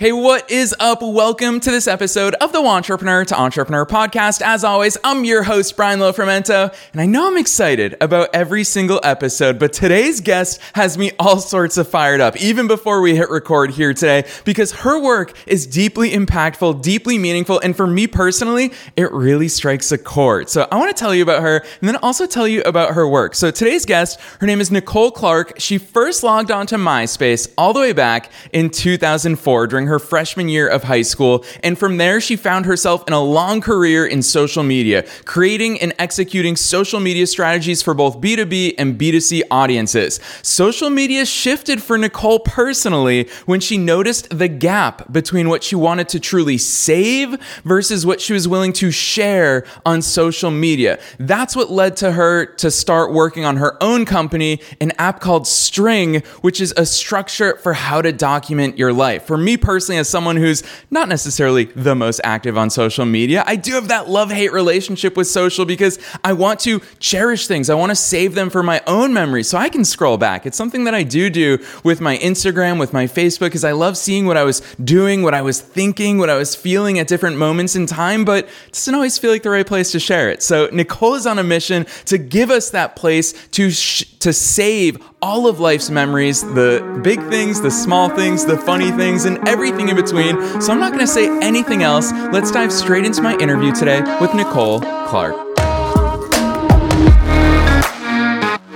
Hey, what is up? Welcome to this episode of the Wantrepreneur to Entrepreneur podcast. As always, I'm your host, Brian Lofermento, and I know I'm excited about every single episode, but today's guest has me all sorts of fired up, even before we hit record here today, because her work is deeply impactful, deeply meaningful, and for me personally, it really strikes a chord. So I want to tell you about her and then also tell you about her work. So today's guest, her name is Nicole Clark. She first logged onto MySpace all the way back in 2004 during her freshman year of high school, and from there, she found herself in a long career in social media, creating and executing social media strategies for both B2B and B2C audiences. Social media shifted for Nicole personally when she noticed the gap between what she wanted to truly save versus what she was willing to share on social media. That's what led to her to start working on her own company, an app called Striing, which is a structure for how to document your life. For me personally, personally, as someone who's not necessarily the most active on social media, I do have that love hate relationship with social because I want to cherish things. I want to save them for my own memory so I can scroll back. It's something that I do do with my Instagram, with my Facebook, because I love seeing what I was doing, what I was thinking, what I was feeling at different moments in time, but it doesn't always feel like the right place to share it. So Nicole is on a mission to give us that place to sh- to save all of life's memories, the big things, the small things, the funny things, and everything in between. So I'm not going to say anything else. Let's dive straight into my interview today with Nicole Clark.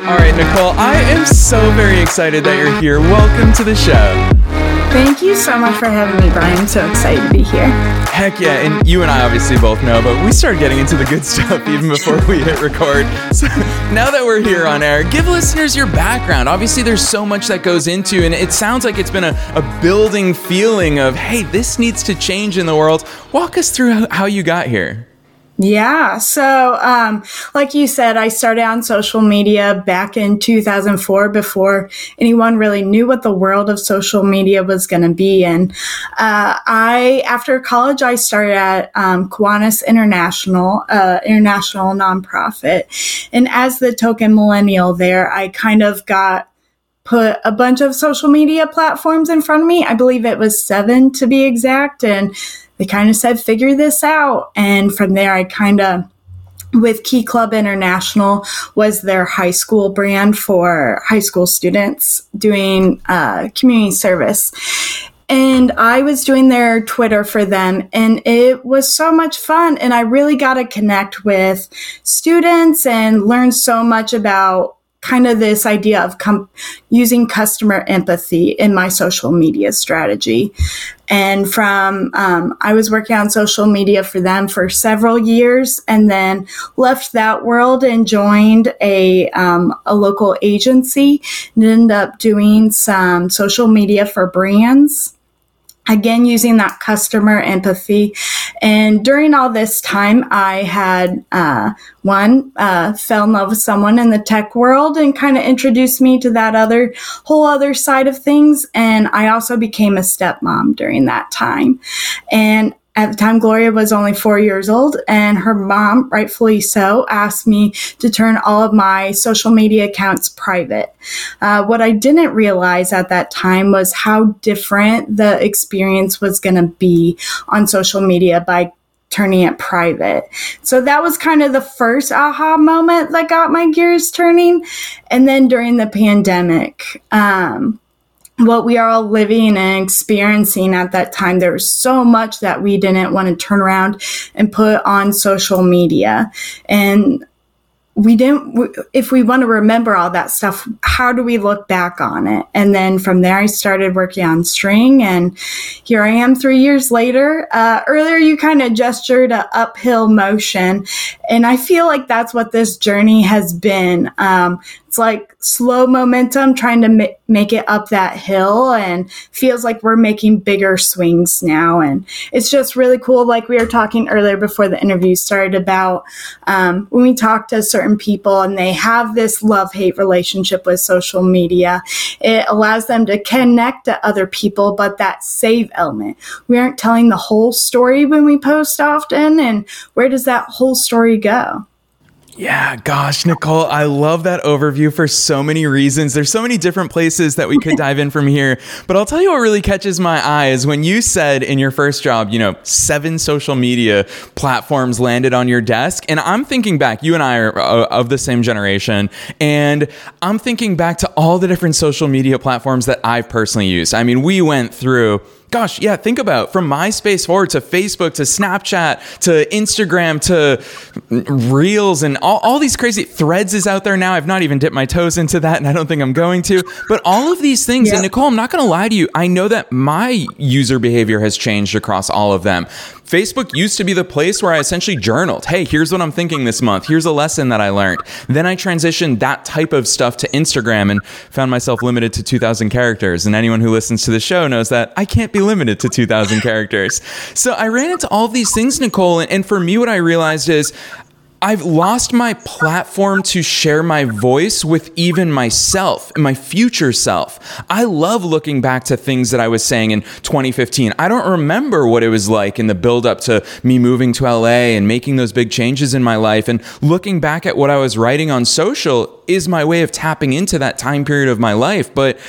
All right, Nicole, I am so very excited that you're here. Welcome to the show. Thank you so much for having me, Brian. I'm so excited to be here. Heck yeah, and you and I obviously both know, but we started getting into the good stuff even before we hit record. So now that we're here on air, give listeners your background. Obviously, there's so much that goes into, and it sounds like it's been a, a building feeling of, hey, this needs to change in the world. Walk us through how you got here. Yeah. So, um, like you said, I started on social media back in 2004 before anyone really knew what the world of social media was going to be. And, uh, I, after college, I started at, um, Kiwanis International, uh, international nonprofit. And as the token millennial there, I kind of got put a bunch of social media platforms in front of me. I believe it was seven to be exact. And they kind of said, figure this out. And from there, I kind of with Key Club International was their high school brand for high school students doing uh, community service. And I was doing their Twitter for them, and it was so much fun. And I really got to connect with students and learn so much about kind of this idea of com- using customer empathy in my social media strategy. And from, um, I was working on social media for them for several years and then left that world and joined a, um, a local agency and ended up doing some social media for brands again using that customer empathy. And during all this time i had uh, one uh, fell in love with someone in the tech world and kind of introduced me to that other whole other side of things. And i also became a stepmom during that time. And at the time, Gloria was only four years old, and her mom, rightfully so, asked me to turn all of my social media accounts private. Uh, what I didn't realize at that time was how different the experience was going to be on social media by turning it private. So that was kind of the first aha moment that got my gears turning. And then during the pandemic, um, what we are all living and experiencing at that time. There was so much that we didn't want to turn around and put on social media. And we didn't if we want to remember all that stuff how do we look back on it and then from there i started working on Striing and here i am three years later uh, earlier you kind of gestured a uphill motion and i feel like that's what this journey has been um, it's like slow momentum trying to ma- make it up that hill and feels like we're making bigger swings now. And it's just really cool. Like we were talking earlier before the interview started about um, when we talk to certain people and they have this love hate relationship with social media, it allows them to connect to other people, but that save element. We aren't telling the whole story when we post often. And where does that whole story go? Yeah, gosh, Nicole, I love that overview for so many reasons. There's so many different places that we could dive in from here. But I'll tell you what really catches my eye is when you said in your first job, you know, seven social media platforms landed on your desk. And I'm thinking back, you and I are uh, of the same generation. And I'm thinking back to all the different social media platforms that I've personally used. I mean, we went through gosh, yeah, think about from MySpace forward to Facebook to Snapchat to Instagram to Reels and all, all these crazy threads is out there now. I've not even dipped my toes into that and I don't think I'm going to. But all of these things, yeah. and Nicole, I'm not going to lie to you. I know that my user behavior has changed across all of them. Facebook used to be the place where I essentially journaled. Hey, here's what I'm thinking this month. Here's a lesson that I learned. Then I transitioned that type of stuff to Instagram and found myself limited to 2,000 characters. And anyone who listens to the show knows that I can't be limited to 2,000 characters. So I ran into all these things, Nicole. And for me, what I realized is I've lost my platform to share my voice with even myself, and my future self. I love looking back to things that I was saying in 2015. I don't remember what it was like in the build up to me moving to LA and making those big changes in my life. And looking back at what I was writing on social is my way of tapping into that time period of my life. But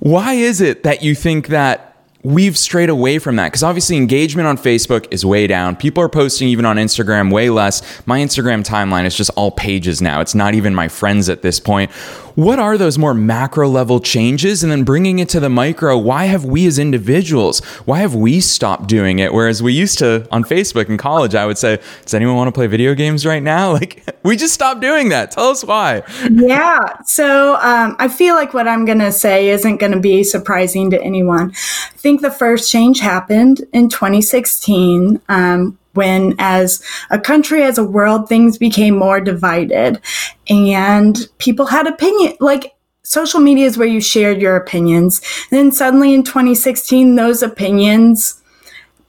why is it that you think that we've strayed away from that because obviously engagement on Facebook is way down. People are posting even on Instagram way less. My Instagram timeline is just all pages now. It's not even my friends at this point. What are those more macro level changes? And then bringing it to the micro, why have we as individuals, why have we stopped doing it? Whereas we used to on Facebook in college, I would say, does anyone want to play video games right now? Like we just stopped doing that. Tell us why. Yeah. So um, I feel like what I'm going to say isn't going to be surprising to anyone. I think the first change happened in 2016 um, when as a country as a world things became more divided and people had opinion like social media is where you shared your opinions and then suddenly in 2016 those opinions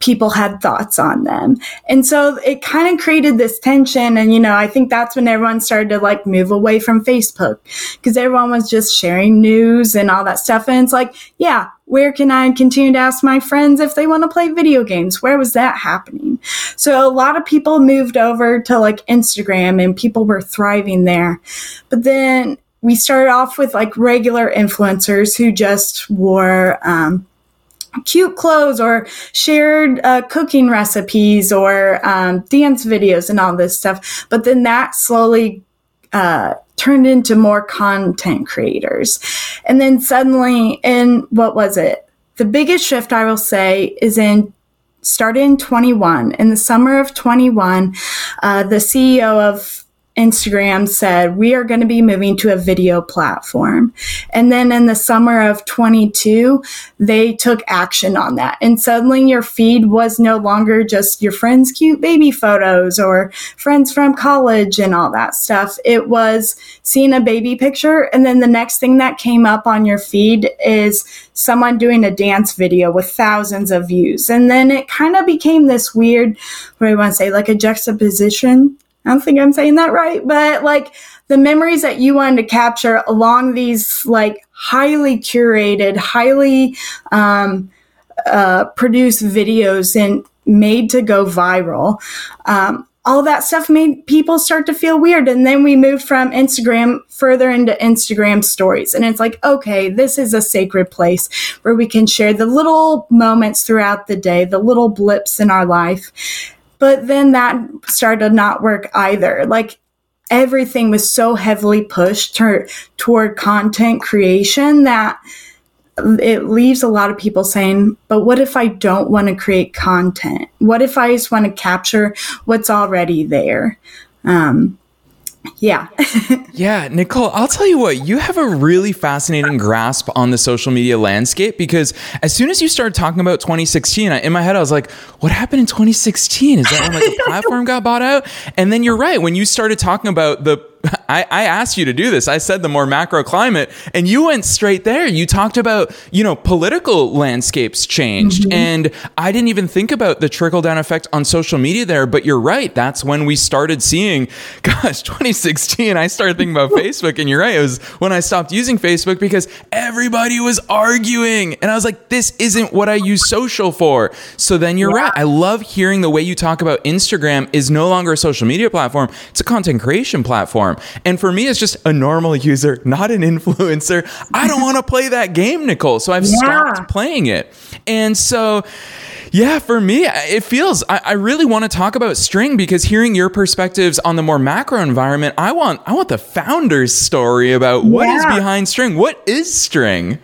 people had thoughts on them. And so it kind of created this tension. And, you know, I think that's when everyone started to like move away from Facebook because everyone was just sharing news and all that stuff. And it's like, yeah, where can I continue to ask my friends if they want to play video games? Where was that happening? So a lot of people moved over to like Instagram and people were thriving there. But then we started off with like regular influencers who just wore, um, cute clothes or shared uh, cooking recipes or um, dance videos and all this stuff. But then that slowly uh, turned into more content creators. And then suddenly, in what was it? The biggest shift I will say is in started in 21. In the summer of 21, uh, the CEO of Instagram said, we are going to be moving to a video platform. And then in the summer of 22, they took action on that. And suddenly your feed was no longer just your friends' cute baby photos or friends from college and all that stuff. It was seeing a baby picture. And then the next thing that came up on your feed is someone doing a dance video with thousands of views. And then it kind of became this weird, what do I want to say, like a juxtaposition I don't think I'm saying that right, but like the memories that you wanted to capture along these like highly curated, highly um, uh, produced videos and made to go viral. Um, all that stuff made people start to feel weird. And then we moved from Instagram further into Instagram stories. And it's like, okay, this is a sacred place where we can share the little moments throughout the day, the little blips in our life. But then that started to not work either. Like everything was so heavily pushed toward content creation that it leaves a lot of people saying, but what if I don't want to create content? What if I just want to capture what's already there? Um, yeah. yeah, Nicole, I'll tell you what, you have a really fascinating grasp on the social media landscape because as soon as you started talking about 2016, in my head, I was like, what happened in 2016? Is that when like the platform got bought out? And then you're right. When you started talking about the I, I asked you to do this. I said the more macro climate, and you went straight there. You talked about, you know, political landscapes changed. Mm-hmm. And I didn't even think about the trickle down effect on social media there, but you're right. That's when we started seeing, gosh, 2016, I started thinking about Facebook. And you're right. It was when I stopped using Facebook because everybody was arguing. And I was like, this isn't what I use social for. So then you're yeah. right. I love hearing the way you talk about Instagram is no longer a social media platform, it's a content creation platform. And for me, it's just a normal user, not an influencer. I don't want to play that game, Nicole. So I've yeah. stopped playing it. And so, yeah, for me, it feels I, I, really want to talk about Striing because hearing your perspectives on the more macro environment, I want I want the founder's story about what yeah. is behind Striing. What is Striing?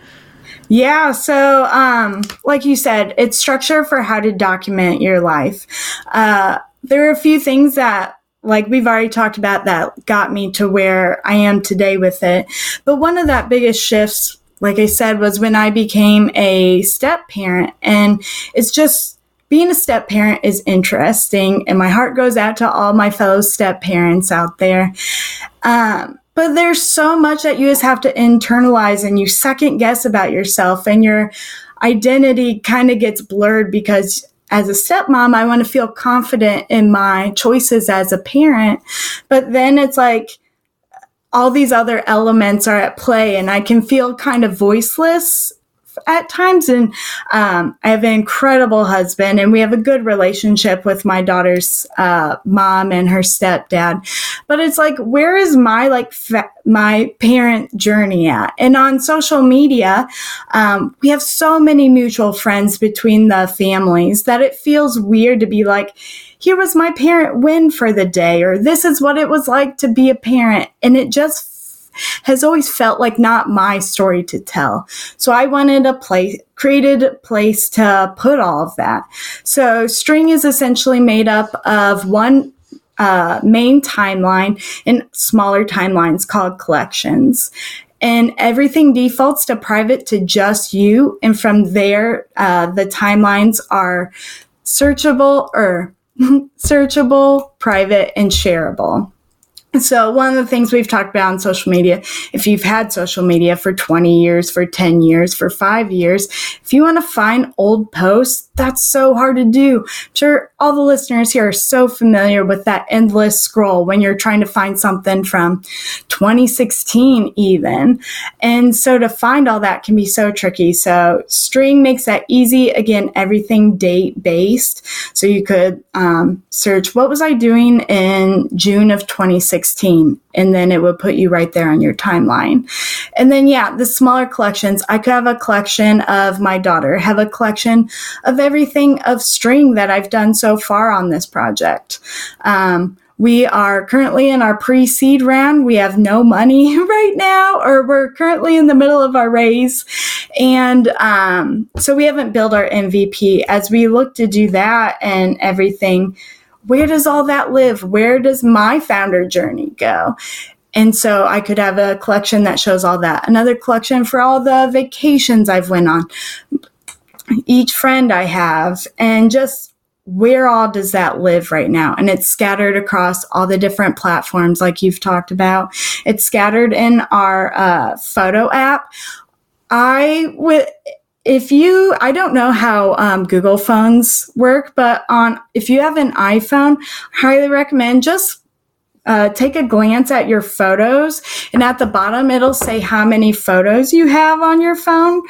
Yeah, so um, like you said, it's structure for how to document your life. Uh, there are a few things that like we've already talked about that got me to where I am today with it. But one of that biggest shifts, like I said, was when I became a step parent. And it's just being a step parent is interesting. And my heart goes out to all my fellow step parents out there. Um, but there's so much that you just have to internalize and you second guess about yourself and your identity kind of gets blurred because as a stepmom, I want to feel confident in my choices as a parent. But then it's like all these other elements are at play and I can feel kind of voiceless at times. And um, I have an incredible husband, and we have a good relationship with my daughter's uh, mom and her stepdad. But it's like, where is my like fa- my parent journey at? And on social media, um, we have so many mutual friends between the families that it feels weird to be like here was my parent win for the day, or this is what it was like to be a parent. And it just has always felt like not my story to tell. So I wanted a place, created a place to put all of that. So Striing is essentially made up of one uh, main timeline and smaller timelines called collections and everything defaults to private to just you. And from there, uh, the timelines are searchable or searchable, private, and shareable. So one of the things we've talked about on social media, if you've had social media for 20 years, for 10 years, for five years, if you want to find old posts, that's so hard to do. I'm sure all the listeners here are so familiar with that endless scroll when you're trying to find something from 2016 even. And so to find all that can be so tricky. So Striing makes that easy. Again, everything date based. So you could um, search, what was I doing in June of 2016? 16 and then it would put you right there on your timeline. And then, yeah, the smaller collections, I could have a collection of my daughter, have a collection of everything of Striing that I've done so far on this project. Um, we are currently in our pre seed round. We have no money right now, or we're currently in the middle of our raise. And um, so we haven't built our MVP. As we look to do that and everything, where does all that live? Where does my founder journey go? And so I could have a collection that shows all that. Another collection for all the vacations I've went on, each friend I have, and just where all does that live right now? And it's scattered across all the different platforms, like you've talked about. It's scattered in our uh, photo app. I would if you i don't know how um, google phones work but on if you have an iphone highly recommend just uh, take a glance at your photos and at the bottom it'll say how many photos you have on your phone.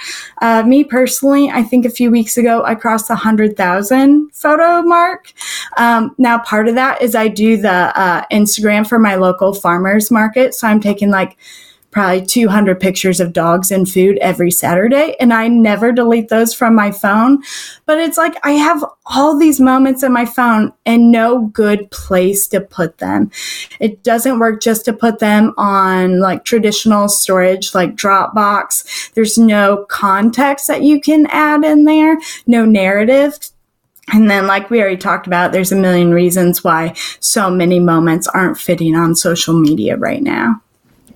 Uh, me personally i think a few weeks ago i crossed the 100000 photo mark. Um, now part of that is i do the uh, instagram for my local farmers market so i'm taking like probably 200 pictures of dogs and food every Saturday. And I never delete those from my phone. But it's like I have all these moments in my phone and no good place to put them. It doesn't work just to put them on like traditional storage like Dropbox. There's no context that you can add in there, no narrative and then, like we already talked about, there's a million reasons why so many moments aren't fitting on social media right now.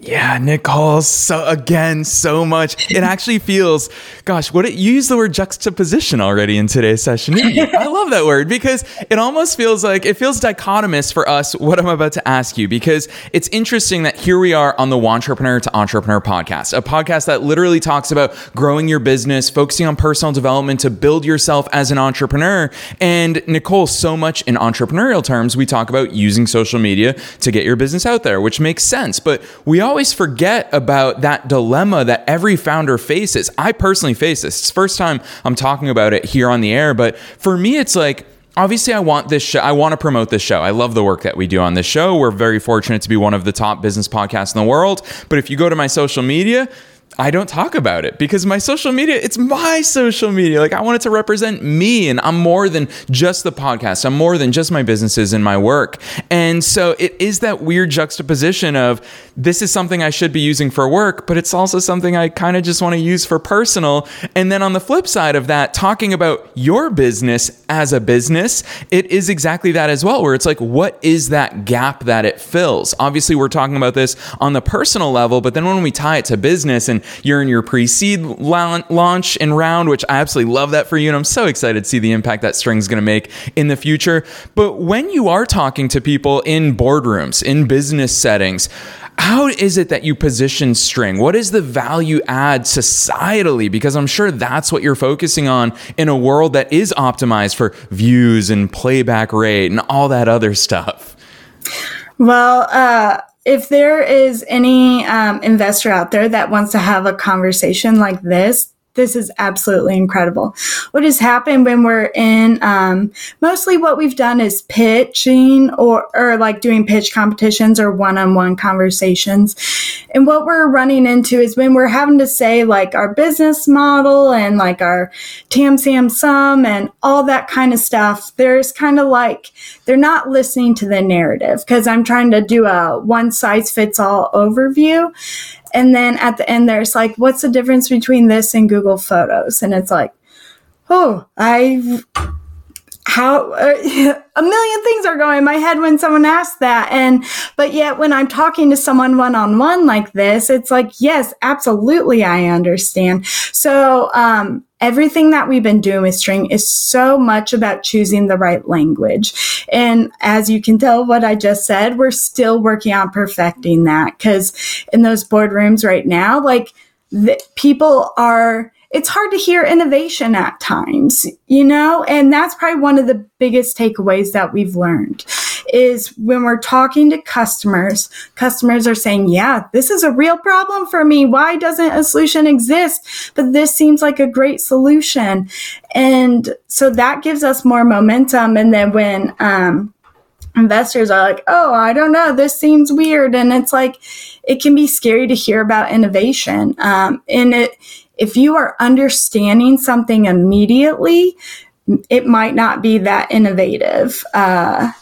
Yeah, Nicole. So again, so much. It actually feels, gosh, what it, you use the word juxtaposition already in today's session. I love that word because it almost feels like it feels dichotomous for us. What I'm about to ask you because it's interesting that here we are on the Wantrepreneur to Entrepreneur podcast, a podcast that literally talks about growing your business, focusing on personal development to build yourself as an entrepreneur. And Nicole, so much in entrepreneurial terms, we talk about using social media to get your business out there, which makes sense. But we all always forget about that dilemma that every founder faces. I personally face this. It's first time I'm talking about it here on the air, but for me, it's like, obviously I want this show. I want to promote this show. I love the work that we do on this show. We're very fortunate to be one of the top business podcasts in the world. But if you go to my social media, I don't talk about it because my social media, it's my social media. Like I want it to represent me and I'm more than just the podcast. I'm more than just my businesses and my work. And so it is that weird juxtaposition of this is something I should be using for work, but it's also something I kind of just want to use for personal. And then on the flip side of that, talking about your business as a business, it is exactly that as well, where it's like, what is that gap that it fills? Obviously, we're talking about this on the personal level, but then when we tie it to business and you're in your pre-seed launch and round, which I absolutely love that for you. And I'm so excited to see the impact that Striing's going to make in the future. But when you are talking to people in boardrooms, in business settings, how is it that you position Striing? What is the value add societally? Because I'm sure that's what you're focusing on in a world that is optimized for views and playback rate and all that other stuff. Well, uh, if there is any um, investor out there that wants to have a conversation like this, this is absolutely incredible. What has happened when we're in, um, mostly what we've done is pitching or, or like doing pitch competitions or one-on-one conversations. And what we're running into is when we're having to say like our business model and like our TAM, SAM, SOM and all that kind of stuff, there's kind of like, they're not listening to the narrative because I'm trying to do a one size fits all overview. And then at the end, there's like, what's the difference between this and Google Photos? And it's like, oh, I, how, uh, a million things are going in my head when someone asks that. And, but yet when I'm talking to someone one on one like this, it's like, yes, absolutely, I understand. So, um, everything that we've been doing with Striing is so much about choosing the right language. And as you can tell, what I just said, we're still working on perfecting that because in those boardrooms right now, like the, people are it's hard to hear innovation at times, you know? And that's probably one of the biggest takeaways that we've learned is when we're talking to customers, customers are saying, yeah, this is a real problem for me. Why doesn't a solution exist? But this seems like a great solution. And so that gives us more momentum. And then when, um, investors are like, oh, I don't know, this seems weird. And it's like, it can be scary to hear about innovation. Um, and it, if you are understanding something immediately, it might not be that innovative. Uh,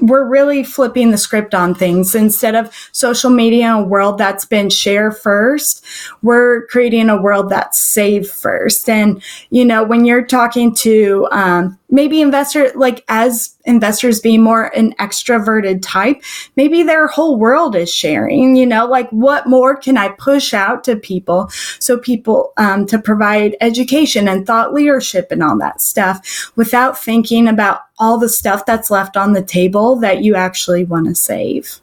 we're really flipping the script on things. Instead of social media, a world that's been share first, we're creating a world that's save first. And, you know, when you're talking to um, maybe investor, like as investors being more an extroverted type, maybe their whole world is sharing, you know, like what more can I push out to people? So people, um, to provide education and thought leadership and all that stuff without thinking about all the stuff that's left on the table that you actually want to save.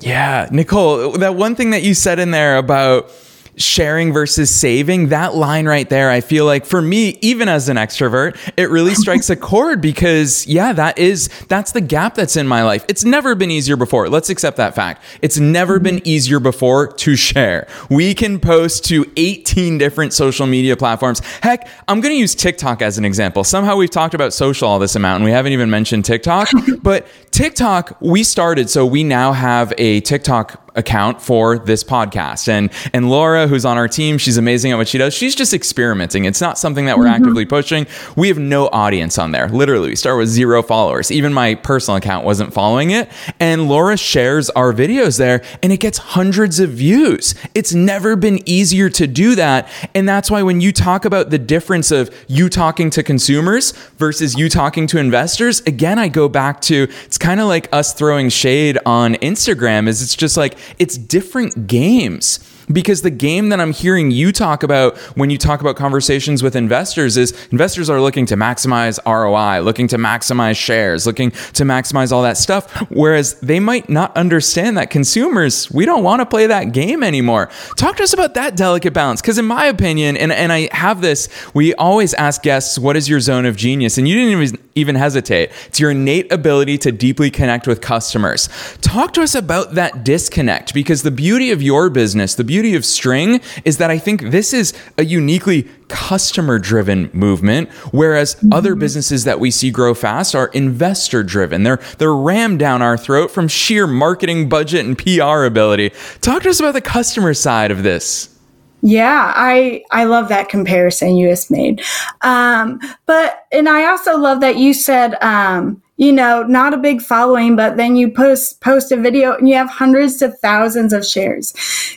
Yeah, Nicole, that one thing that you said in there about sharing versus saving, that line right there, I feel like for me, even as an extrovert, it really strikes a chord because, yeah, that is, that's the gap that's in my life. It's never been easier before. Let's accept that fact. It's never been mm-hmm. easier before to share. We can post to 18 different social media platforms. Heck, I'm going to use TikTok as an example. Somehow we've talked about social all this amount and we haven't even mentioned TikTok, but TikTok, we started, so we now have a TikTok account for this podcast. And and Laura, who's on our team, she's amazing at what she does. She's just experimenting. It's not something that we're mm-hmm. actively pushing. We have no audience on there. Literally, we start with zero followers. Even my personal account wasn't following it. And Laura shares our videos there and it gets hundreds of views. It's never been easier to do that. And that's why when you talk about the difference of you talking to consumers versus you talking to investors, again, I go back to it's kind of like us throwing shade on Instagram is it's just like it's different games because the game that I'm hearing you talk about when you talk about conversations with investors is investors are looking to maximize ROI, looking to maximize shares, looking to maximize all that stuff. Whereas they might not understand that consumers, we don't want to play that game anymore. Talk to us about that delicate balance. Because in my opinion, and, and I have this, we always ask guests, what is your zone of genius? And you didn't even, even hesitate. It's your innate ability to deeply connect with customers. Talk to us about that disconnect because the beauty of your business, the beauty beauty of Striing is that I think this is a uniquely customer driven movement, whereas mm-hmm. other businesses that we see grow fast are investor driven. They're, they're rammed down our throat from sheer marketing budget and PR ability. Talk to us about the customer side of this. Yeah, I I love that comparison you just made. Um, but and I also love that you said um, you know, not a big following, but then you post post a video and you have hundreds to thousands of shares.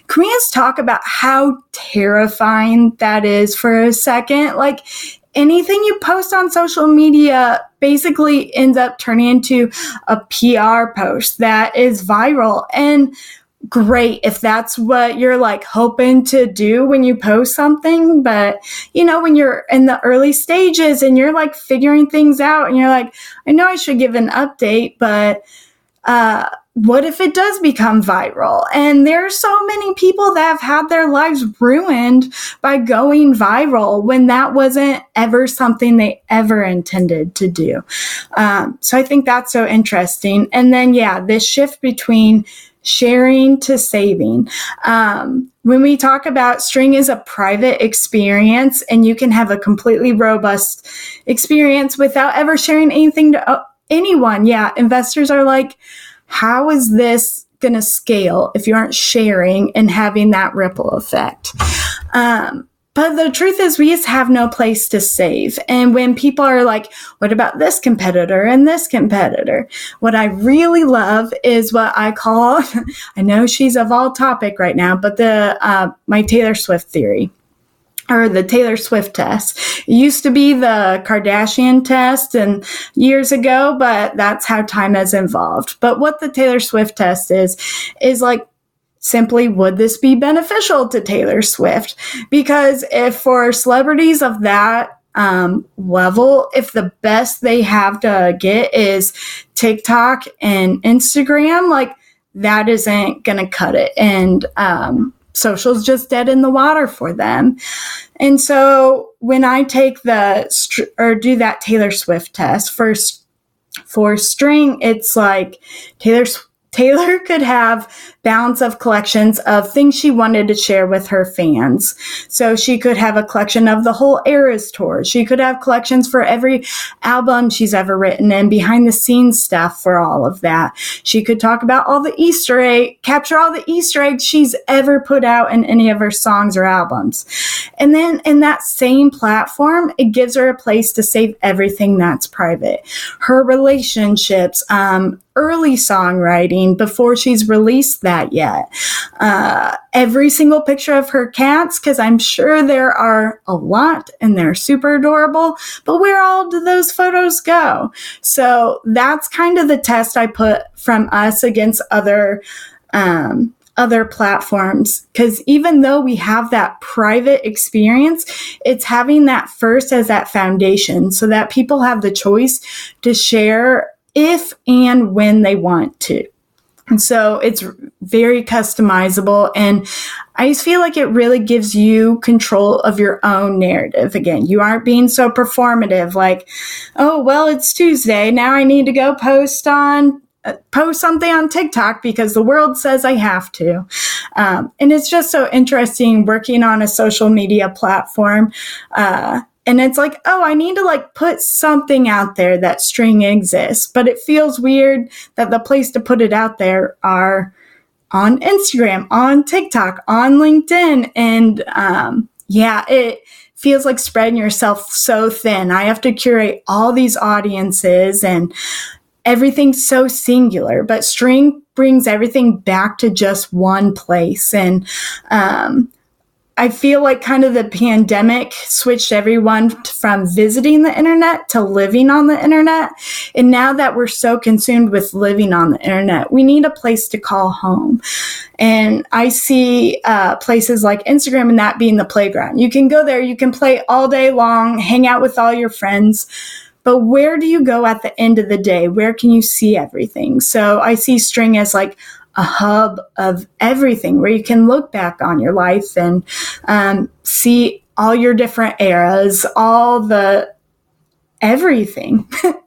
Can we just talk about how terrifying that is for a second? Like anything you post on social media basically ends up turning into a PR post that is viral. And great if that's what you're like hoping to do when you post something. But, you know, when you're in the early stages and you're like figuring things out and you're like, I know I should give an update, but, uh, what if it does become viral? And there are so many people that have had their lives ruined by going viral when that wasn't ever something they ever intended to do. Um, so I think that's so interesting. And then, yeah, this shift between sharing to saving. Um, when we talk about Striing is a private experience and you can have a completely robust experience without ever sharing anything to uh, anyone. Yeah, investors are like, how is this going to scale if you aren't sharing and having that ripple effect? Um, but the truth is, we just have no place to save. And when people are like, what about this competitor and this competitor? What I really love is what I call, I know she's of all topic right now, but the, uh, my Taylor Swift theory or the Taylor Swift test. It used to be the Kardashian test and years ago, but that's how time has evolved. But what the Taylor Swift test is, is like simply would this be beneficial to Taylor Swift? Because if for celebrities of that um, level, if the best they have to get is TikTok and Instagram, like that isn't going to cut it. And um, social's just dead in the water for them. And so when I take the or do that Taylor Swift test for for Striing, it's like Taylor Taylor could have balance of collections of things she wanted to share with her fans. So she could have a collection of the whole Eras tour. She could have collections for every album she's ever written and behind the scenes stuff for all of that. She could talk about all the Easter egg, capture all the Easter eggs she's ever put out in any of her songs or albums. And then in that same platform, it gives her a place to save everything that's private. Her relationships, um, early songwriting before she's released that yet. Uh, every single picture of her cats, because I'm sure there are a lot and they're super adorable, but where all do those photos go? So that's kind of the test I put from us against other, um, other platforms because even though we have that private experience, it's having that first as that foundation so that people have the choice to share if and when they want to. And so it's very customizable. And I just feel like it really gives you control of your own narrative. Again, you aren't being so performative like, oh, well, it's Tuesday. Now I need to go post on uh, post something on TikTok because the world says I have to. Um, and it's just so interesting working on a social media platform. Uh, and it's like, oh, I need to like put something out there that Striing exists. But it feels weird that the place to put it out there are on Instagram, on TikTok, on LinkedIn. And um, yeah, it feels like spreading yourself so thin. I have to curate all these audiences and everything's so singular, but Striing brings everything back to just one place. And um, I feel like kind of the pandemic switched everyone from visiting the internet to living on the internet. And now that we're so consumed with living on the internet, we need a place to call home. And I see uh, places like Instagram and that being the playground. You can go there, you can play all day long, hang out with all your friends. But where do you go at the end of the day? Where can you see everything? So I see Striing as like a hub of everything where you can look back on your life and um, see all your different eras, all the everything.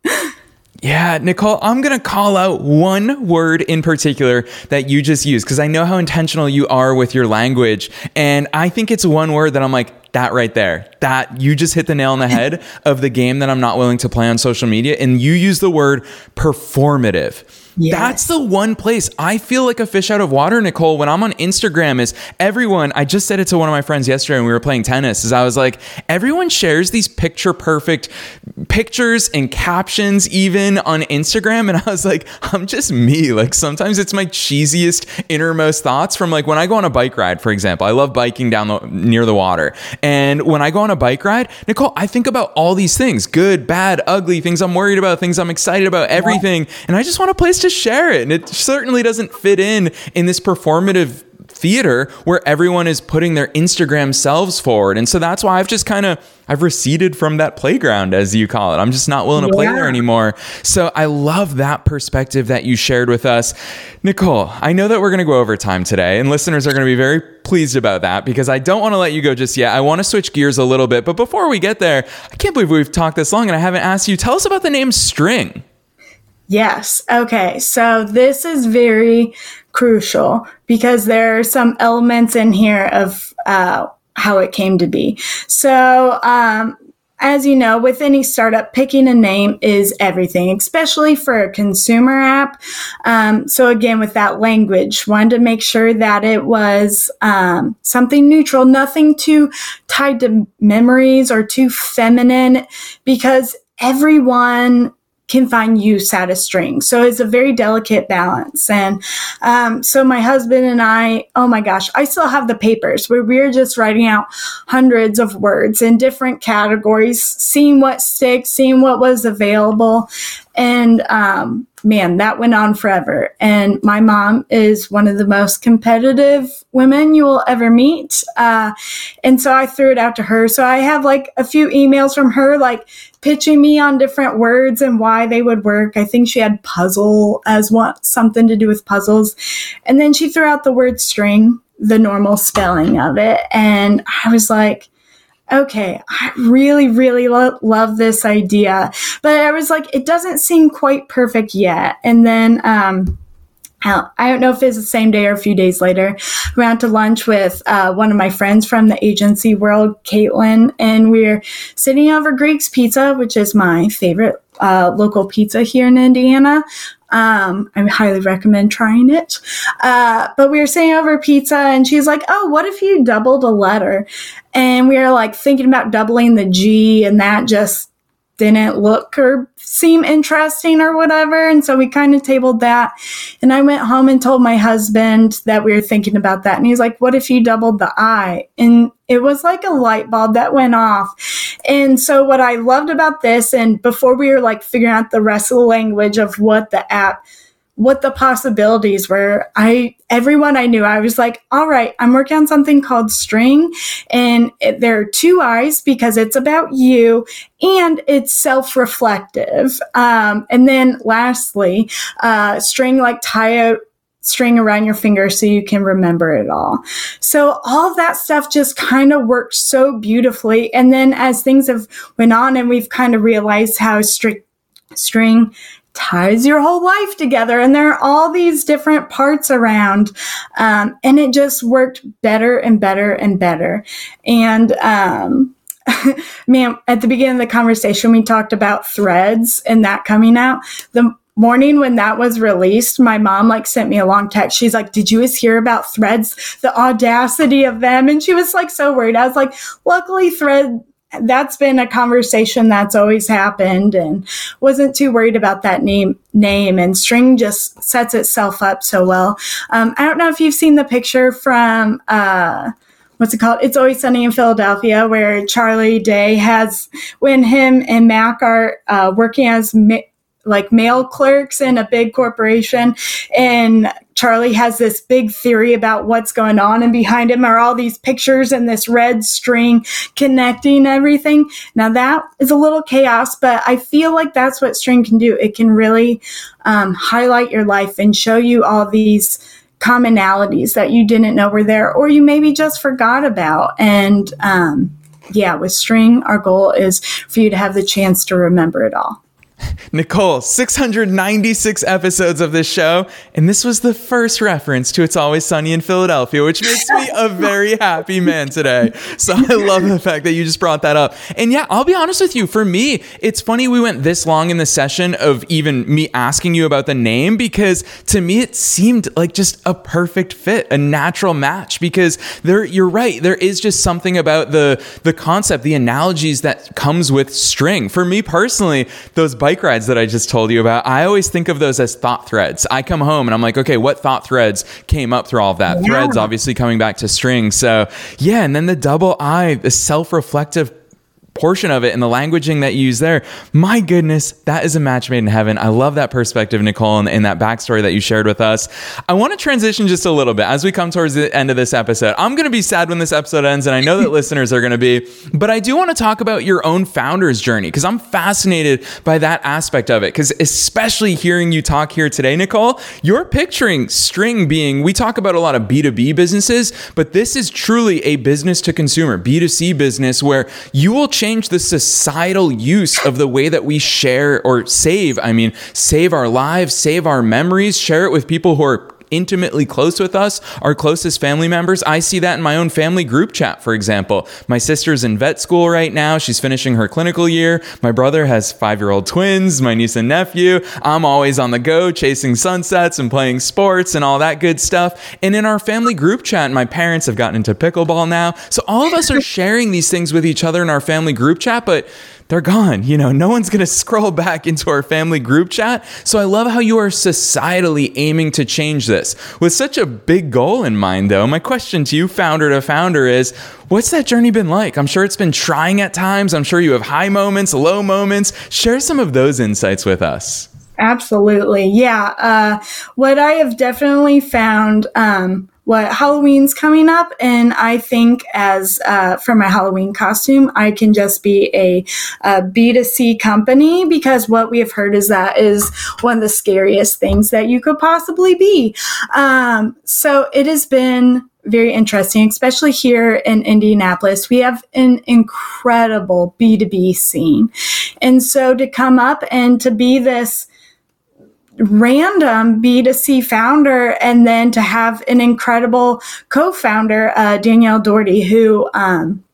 Yeah, Nicole, I'm going to call out one word in particular that you just used because I know how intentional you are with your language. And I think it's one word that I'm like, that right there, that you just hit the nail on the head of the game that I'm not willing to play on social media. And you use the word performative. Yes. That's the one place I feel like a fish out of water, Nicole. When I'm on Instagram, is everyone. I just said it to one of my friends yesterday when we were playing tennis. Is I was like, everyone shares these picture perfect pictures and captions, even on Instagram, and I was like, I'm just me. Like sometimes it's my cheesiest innermost thoughts from like when I go on a bike ride, for example. I love biking down the, near the water, and when I go on a bike ride, Nicole, I think about all these things: good, bad, ugly, things I'm worried about, things I'm excited about, everything, and I just want a place to share it. And it certainly doesn't fit in in this performative theater where everyone is putting their Instagram selves forward. And so that's why I've just kind of I've receded from that playground as you call it. I'm just not willing to play there anymore. So I love that perspective that you shared with us. Nicole, I know that we're going to go over time today and listeners are going to be very pleased about that because I don't want to let you go just yet. I want to switch gears a little bit, but before we get there, I can't believe we've talked this long and I haven't asked you. Tell us about the name Striing. Yes. Okay. So this is very crucial because there are some elements in here of uh, how it came to be. So, um, as you know, with any startup, picking a name is everything, especially for a consumer app. Um, so again, with that language, wanted to make sure that it was um, something neutral, nothing too tied to memories or too feminine, because everyone can find use out of Striing. So it's a very delicate balance. And um, so my husband and I, oh my gosh, I still have the papers where we are just writing out hundreds of words in different categories, seeing what sticks, seeing what was available. And um, man, that went on forever. And my mom is one of the most competitive women you will ever meet. Uh, and so I threw it out to her. So I have like a few emails from her, like pitching me on different words and why they would work. I think she had puzzle as what something to do with puzzles. And then she threw out the word string, the normal spelling of it. And I was like, okay, I really, really lo- love this idea. But I was like, it doesn't seem quite perfect yet. And then, um, I don't know if it's the same day or a few days later. We went to lunch with uh, one of my friends from the agency world, Caitlin, and we are sitting over Greek's Pizza, which is my favorite uh, local pizza here in Indiana. Um, I highly recommend trying it. Uh, but we were sitting over pizza and she's like, Oh, what if you doubled a letter? And we were like thinking about doubling the G and that just didn't look or seem interesting or whatever. And so we kind of tabled that. And I went home and told my husband that we were thinking about that. And he's like, What if you doubled the I? And it was like a light bulb that went off. And so what I loved about this, and before we were like figuring out the rest of the language of what the app what the possibilities were. I, everyone I knew, I was like, all right, I'm working on something called Striing and it, there are two eyes because it's about you and it's self-reflective. Um, and then lastly, uh, string like tie a string around your finger so you can remember it all. So all that stuff just kind of worked so beautifully. And then as things have went on and we've kind of realized how strict string ties your whole life together and there are all these different parts around um, and it just worked better and better and better. And um, man at the beginning of the conversation we talked about threads and that coming out. The morning when that was released my mom like sent me a long text. She's like did you just hear about threads? The audacity of them. And she was like so worried. I was like luckily thread that's been a conversation that's always happened and wasn't too worried about that name name and Striing just sets itself up so well um, i don't know if you've seen the picture from uh, what's it called? It's always sunny in Philadelphia, where Charlie Day has when him and Mac are uh, working as ma- like mail clerks in a big corporation, and Charlie has this big theory about what's going on, and behind him are all these pictures and this red string connecting everything. Now that is a little chaos, but I feel like that's what Striing can do. It can really um, highlight your life and show you all these commonalities that you didn't know were there, or you maybe just forgot about. And um, yeah, with Striing, our goal is for you to have the chance to remember it all. Nicole, 696 episodes of this show, and this was the first reference to It's Always Sunny in Philadelphia, which makes me a very happy man today. So I love the fact that you just brought that up. And yeah, I'll be honest with you, for me, it's funny we went this long in the session of even me asking you about the name because to me it seemed like just a perfect fit, a natural match because there you're right, there is just something about the the concept, the analogies that comes with string. For me personally, those bike rides that I just told you about, I always think of those as thought threads. I come home and I'm like, okay, what thought threads came up through all of that? Yeah. Threads obviously coming back to string. So yeah, and then the double I, the self-reflective portion of it and the languaging that you use there, my goodness, that is a match made in heaven. I love that perspective, Nicole, and, and that backstory that you shared with us. I want to transition just a little bit as we come towards the end of this episode. I'm going to be sad when this episode ends, and I know that listeners are going to be, but I do want to talk about your own founder's journey because I'm fascinated by that aspect of it. Because especially hearing you talk here today, Nicole, you're picturing Striing being, we talk about a lot of B2B businesses, but this is truly a business to consumer, B2C business where you will change change the societal use of the way that we share or save. I mean, save our lives, save our memories, share it with people who are intimately close with us, our closest family members. I see that in my own family group chat, for example. My sister's in vet school right now. She's finishing her clinical year. My brother has five year old twins, my niece and nephew. I'm always on the go chasing sunsets and playing sports and all that good stuff. And in our family group chat, my parents have gotten into pickleball now. So all of us are sharing these things with each other in our family group chat, but they're gone. You know, no one's going to scroll back into our family group chat. So I love how you are societally aiming to change this. With such a big goal in mind, though, my question to you, founder to founder, is what's that journey been like? I'm sure it's been trying at times. I'm sure you have high moments, low moments. Share some of those insights with us. Absolutely. Yeah. Uh, what I have definitely found, um, what Halloween's coming up, and I think as uh, for my Halloween costume, I can just be a a B2C company because what we have heard is that is one of the scariest things that you could possibly be. Um, so it has been very interesting, especially here in Indianapolis. We have an incredible B2B scene. And so to come up and to be this random B2C founder and then to have an incredible co-founder, uh, Danielle Doherty, who um,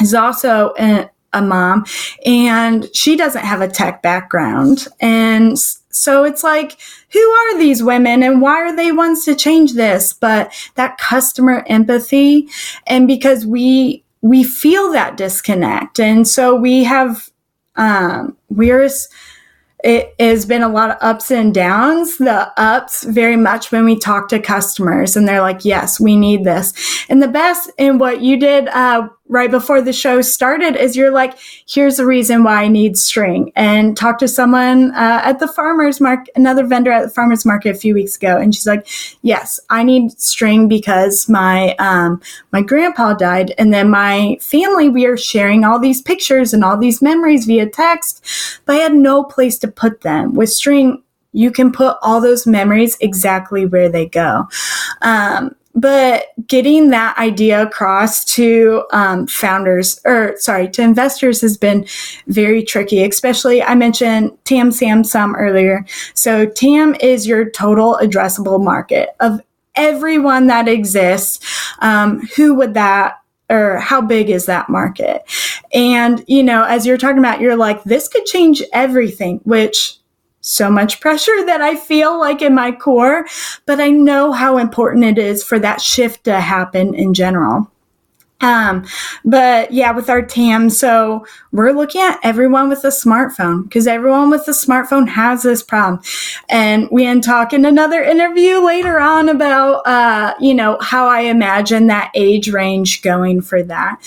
is also a, a mom and she doesn't have a tech background. And so it's like, who are these women and why are they ones to change this? But that customer empathy and because we, we feel that disconnect. And so we have, um, we're, it has been a lot of ups and downs. The ups very much when we talk to customers and they're like, yes, we need this. And the best in what you did, uh, right before the show started is you're like, here's the reason why I need Striing and talk to someone uh, at the farmer's market, another vendor at the farmer's market a few weeks ago. And she's like, yes, I need Striing because my, um, my grandpa died. And then my family, we are sharing all these pictures and all these memories via text, but I had no place to put them with Striing. You can put all those memories exactly where they go. Um, but getting that idea across to um, founders or sorry to investors has been very tricky especially i mentioned TAM SAM SOM earlier. So tam is your total addressable market of everyone that exists. Um, who would that or how big is that market? And you know as you're talking about you're like this could change everything which so much pressure that I feel like in my core, but I know how important it is for that shift to happen in general. Um, but yeah, with our TAM, so we're looking at everyone with a smartphone because everyone with a smartphone has this problem. And we end talk in another interview later on about, uh, you know, how I imagine that age range going for that.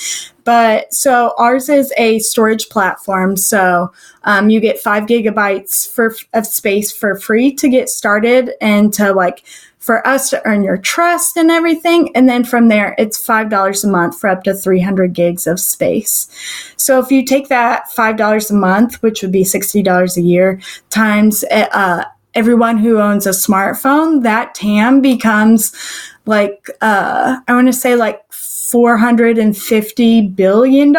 But so ours is a storage platform. So um, you get five gigabytes for of space for free to get started and to like for us to earn your trust and everything. And then from there, it's $5 a month for up to 300 gigs of space. So if you take that $5 a month, which would be $60 a year, times uh, everyone who owns a smartphone, that TAM becomes like, uh, I want to say like $450 billion.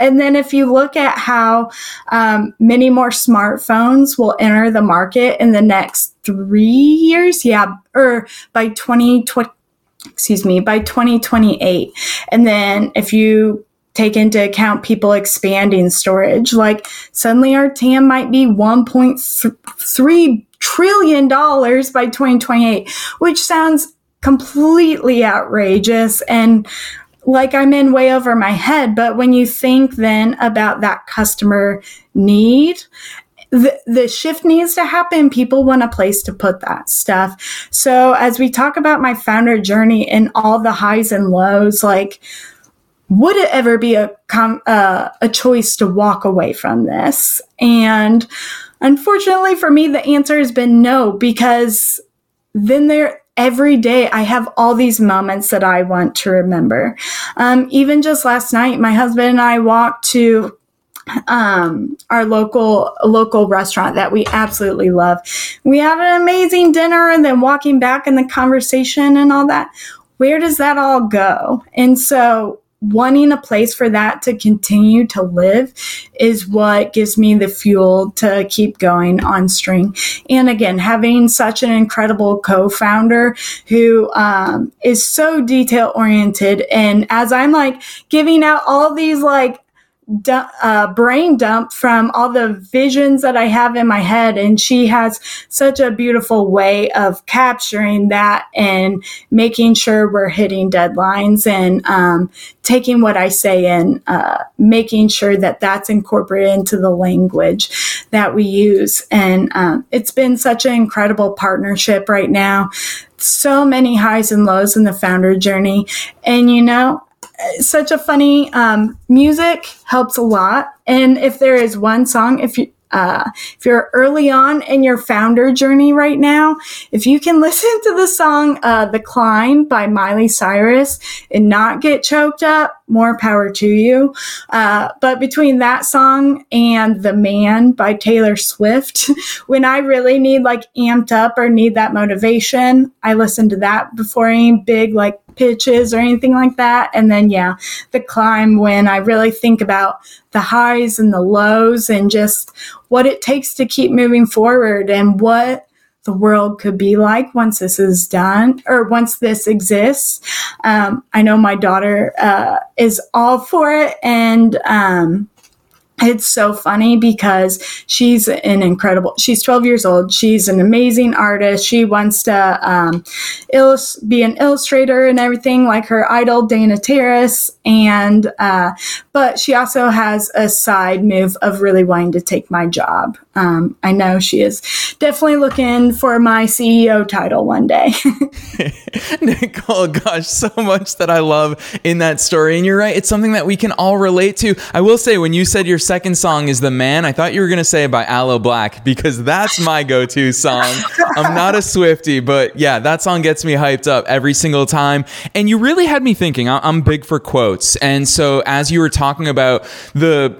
And then if you look at how um, many more smartphones will enter the market in the next three years, yeah, or by 2020, excuse me, by 2028. And then if you take into account people expanding storage, like suddenly our TAM might be 1.3 trillion dollars by 2028, which sounds completely outrageous and like I'm in way over my head. But when you think then about that customer need, the, the shift needs to happen. People want a place to put that stuff. So as we talk about my founder journey and all the highs and lows, like, would it ever be a com- uh, a choice to walk away from this? And unfortunately for me, the answer has been no, because then there every day I have all these moments that I want to remember. Um, even just last night, my husband and I walked to um, our local local restaurant that we absolutely love. We had an amazing dinner, and then walking back and the conversation and all that. Where does that all go? And so wanting a place for that to continue to live is what gives me the fuel to keep going on Striing. And again, having such an incredible co-founder who um, is so detail oriented. And as I'm like giving out all these like uh, brain dump from all the visions that I have in my head. And she has such a beautiful way of capturing that and making sure we're hitting deadlines and um, taking what I say and uh, making sure that that's incorporated into the language that we use. And um, it's been such an incredible partnership right now. So many highs and lows in the founder journey. And, you know, such a funny um, music helps a lot. And if there is one song, if you uh, if you're early on in your founder journey right now, if you can listen to the song uh, "The Climb" by Miley Cyrus and not get choked up, more power to you. Uh, but between that song and "The Man" by Taylor Swift, when I really need like amped up or need that motivation, I listen to that before any big like pitches or anything like that. And then, yeah, the climb when I really think about the highs and the lows and just what it takes to keep moving forward and what the world could be like once this is done or once this exists. Um, I know my daughter uh, is all for it. And um, it's so funny because she's an incredible she's 12 years old. She's an amazing artist. She wants to um, illus- be an illustrator and everything like her idol dana terrace. And uh, but she also has a side move of really wanting to take my job. Um, i know she is definitely looking for my ceo title one day. Nicole gosh so much that i love in that story. And you're right it's something that we can all relate to. I will say when you said your second song is The Man. I thought you were to say by Aloe Blacc because that's my go to song. I'm not a Swifty, but yeah, that song gets me hyped up every single time. And you really had me thinking. I'm big for quotes. And so as you were talking about the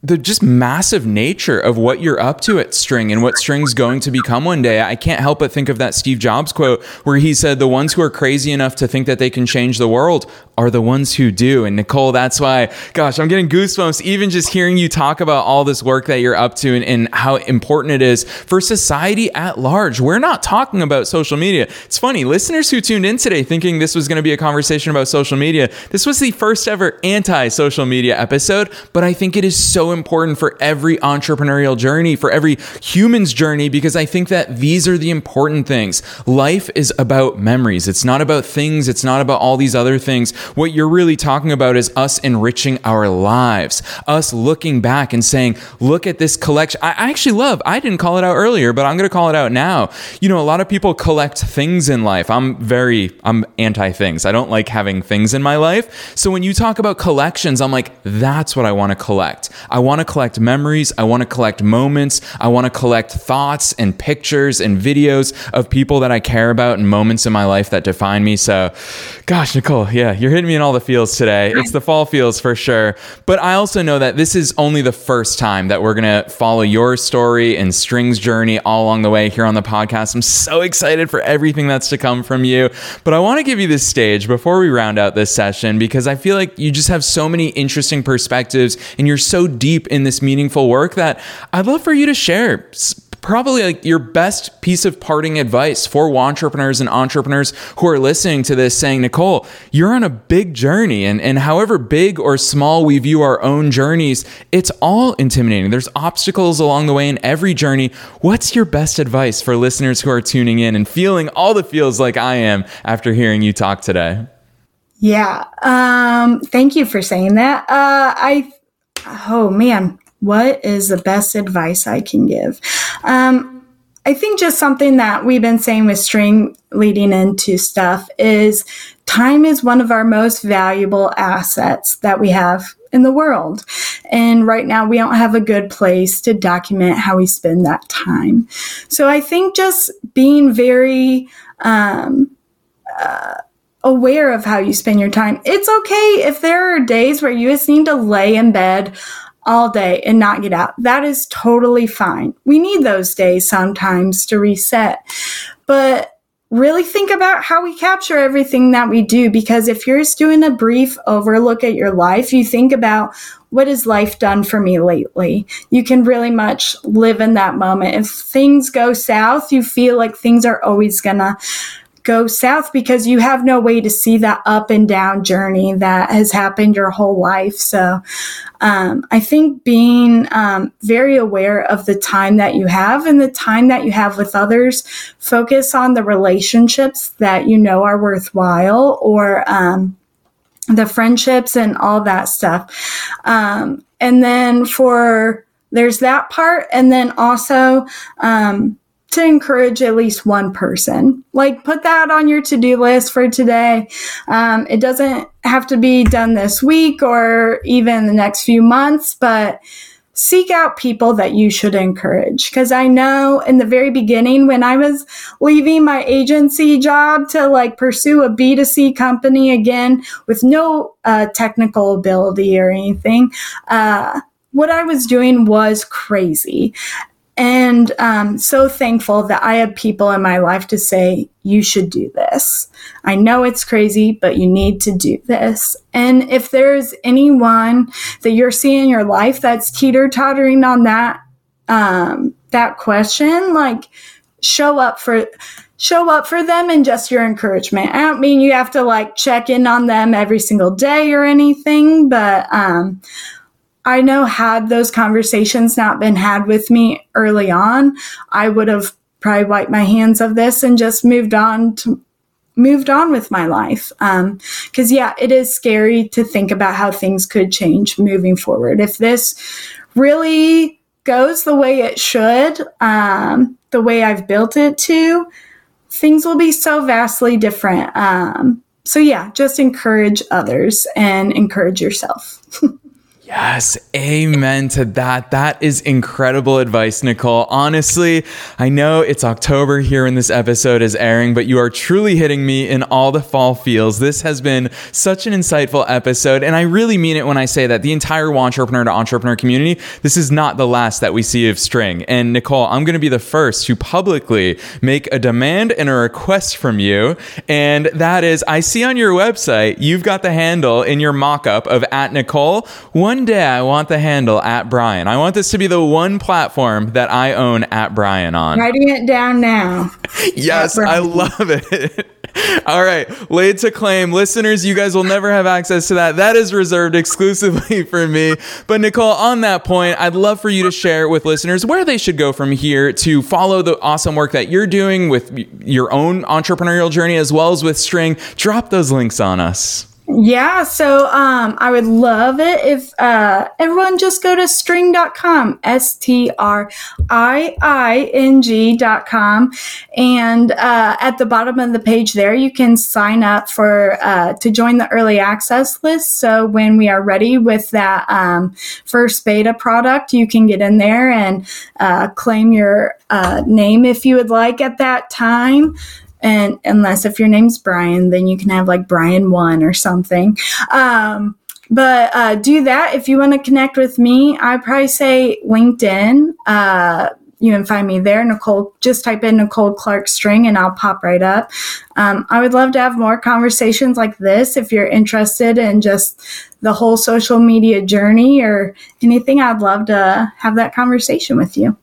the just massive nature of what you're up to at Striing and what Striing's going to become one day. I can't help but think of that Steve Jobs quote where he said, The ones who are crazy enough to think that they can change the world are the ones who do. And Nicole, that's why, gosh, I'm getting goosebumps even just hearing you talk about all this work that you're up to and, and how important it is for society at large. We're not talking about social media. It's funny, listeners who tuned in today thinking this was going to be a conversation about social media, this was the first ever anti social media episode, but I think it is so important for every entrepreneurial journey, for every human's journey, because I think that these are the important things. Life is about memories. It's not about things. It's not about all these other things. What you're really talking about is us enriching our lives, us looking back and saying, look at this collection. I actually love, I didn't call it out earlier, but I'm going to call it out now. You know, a lot of people collect things in life. I'm very, I'm anti things. I don't like having things in my life. So when you talk about collections, I'm like, that's what I want to collect. Want to collect memories. I want to collect moments. I want to collect thoughts and pictures and videos of people that I care about and moments in my life that define me. So, gosh, Nicole, yeah, you're hitting me in all the feels today. It's the fall feels for sure. But I also know that this is only the first time that we're going to follow your story and Striing's journey all along the way here on the podcast. I'm so excited for everything that's to come from you. But I want to give you this stage before we round out this session because I feel like you just have so many interesting perspectives and you're so deep in this meaningful work that I'd love for you to share probably like your best piece of parting advice for wantrepreneurs and entrepreneurs who are listening to this saying, Nicole, you're on a big journey. And, and however big or small we view our own journeys, it's all intimidating. There's obstacles along the way in every journey. What's your best advice for listeners who are tuning in and feeling all the feels like I am after hearing you talk today? Yeah. Um, thank you for saying that. Uh, I, oh man, what is the best advice I can give? Um, I think just something that we've been saying with Striing leading into stuff is time is one of our most valuable assets that we have in the world. And right now, we don't have a good place to document how we spend that time. So I think just being very, um, uh, aware of how you spend your time. It's okay if there are days where you just need to lay in bed all day and not get out. That is totally fine. We need those days sometimes to reset. But really think about how we capture everything that we do because if you're just doing a brief overlook at your life, you think about what has life done for me lately? You can really much live in that moment. If things go south, you feel like things are always gonna go south because you have no way to see that up and down journey that has happened your whole life. So um, I think being um, very aware of the time that you have and the time that you have with others, focus on the relationships that you know are worthwhile or um, the friendships and all that stuff. Um, and then for there's that part, and then also um, to encourage at least one person. Like put that on your to do list for today. Um, it doesn't have to be done this week or even the next few months, but seek out people that you should encourage. Because I know in the very beginning, when I was leaving my agency job to like pursue a B2C company again with no uh, technical ability or anything, uh, what I was doing was crazy. And um, so thankful that I have people in my life to say, you should do this. I know it's crazy, but you need to do this. And if there's anyone that you're seeing in your life that's teeter tottering on that, um, that question, like show up for, show up for them and just your encouragement. I don't mean you have to like check in on them every single day or anything, but, um, I know had those conversations not been had with me early on, I would have probably wiped my hands of this and just moved on to moved on with my life. Um, cause yeah, it is scary to think about how things could change moving forward. If this really goes the way it should, um, the way I've built it to, things will be so vastly different. Um, so yeah, just encourage others and encourage yourself. Yes, amen to that. That is incredible advice, Nicole. Honestly, I know it's October here when this episode is airing, but you are truly hitting me in all the fall feels. This has been such an insightful episode, and I really mean it when I say that the entire wantrepreneur to entrepreneur community, this is not the last that we see of Striing. And Nicole, I'm going to be the first to publicly make a demand and a request from you, and that is I see on your website you've got the handle in your mock up of at Nicole. One one day I want the handle at Brian. I want this to be the one platform that I own at Brian on. Writing it down now. yes, I love it. All right, laid to claim. Listeners, you guys will never have access to that. That is reserved exclusively for me. But Nicole, on that point, I'd love for you to share with listeners where they should go from here to follow the awesome work that you're doing with your own entrepreneurial journey as well as with Striing. Drop those links on us. Yeah, so um, I would love it if uh, everyone just go to striing.com, S T R I I N G.com. And uh, at the bottom of the page there, you can sign up for uh, to join the early access list. So when we are ready with that um, first beta product, you can get in there and uh, claim your uh, name if you would like at that time and unless if your name's Brian, then you can have like Brian one or something. Um, but uh, do that if you want to connect with me. I probably say LinkedIn. Uh, you can find me there, Nicole. Just type in Nicole Clark Striing, and I'll pop right up. Um, I would love to have more conversations like this. If you're interested in just the whole social media journey or anything, I'd love to have that conversation with you.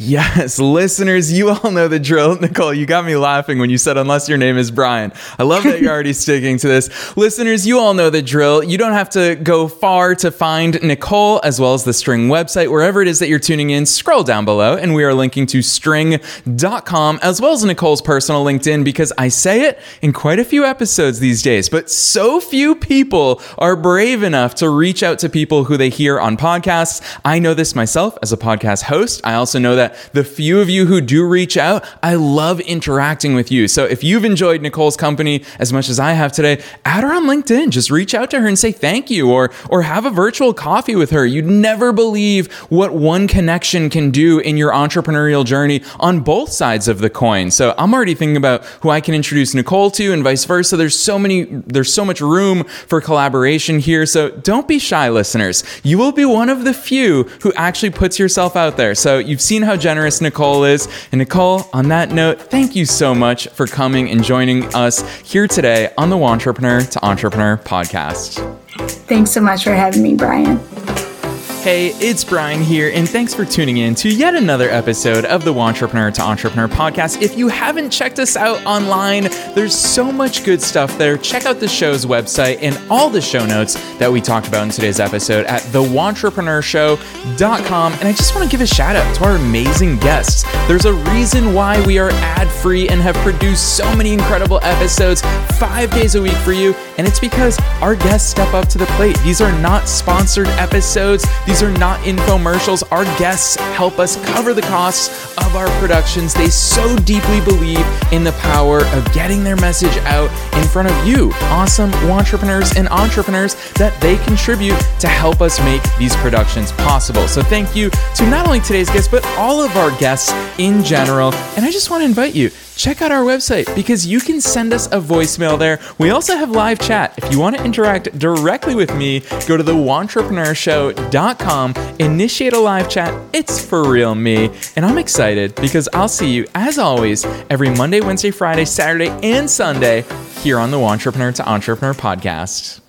Yes, listeners, you all know the drill. Nicole, you got me laughing when you said, unless your name is Brian. I love that you're already sticking to this. Listeners, you all know the drill. You don't have to go far to find Nicole as well as the Striing website. Wherever it is that you're tuning in, scroll down below and we are linking to striing.com as well as Nicole's personal LinkedIn because I say it in quite a few episodes these days, but so few people are brave enough to reach out to people who they hear on podcasts. I know this myself as a podcast host. I also know that the few of you who do reach out, I love interacting with you. So if you've enjoyed Nicole's company as much as I have today, add her on LinkedIn. Just reach out to her and say thank you or or have a virtual coffee with her. You'd never believe what one connection can do in your entrepreneurial journey on both sides of the coin. So I'm already thinking about who I can introduce Nicole to and vice versa. There's so many there's so much room for collaboration here. So don't be shy listeners. You will be one of the few who actually puts yourself out there. So you've seen how generous Nicole is. And Nicole, on that note, thank you so much for coming and joining us here today on the Wantrepreneur to Entrepreneur podcast. Thanks so much for having me, Brian. Hey, it's Brian here, and thanks for tuning in to yet another episode of the Wantrepreneur to Entrepreneur podcast. If you haven't checked us out online, there's so much good stuff there. Check out the show's website and all the show notes that we talked about in today's episode at thewantrepreneurshow.com. And I just want to give a shout out to our amazing guests. There's a reason why we are ad free and have produced so many incredible episodes five days a week for you, and it's because our guests step up to the plate. These are not sponsored episodes. These are not infomercials. Our guests help us cover the costs of our productions. They so deeply believe in the power of getting their message out in front of you, awesome wantrepreneurs and entrepreneurs, that they contribute to help us make these productions possible. So thank you to not only today's guests, but all of our guests in general. And I just want to invite you check out our website because you can send us a voicemail there. We also have live chat. If you want to interact directly with me, go to thewantrepreneurshow.com, initiate a live chat. It's for real me. And I'm excited because I'll see you, as always, every Monday, Wednesday, Friday, Saturday, and Sunday here on the Wantrepreneur to Entrepreneur podcast.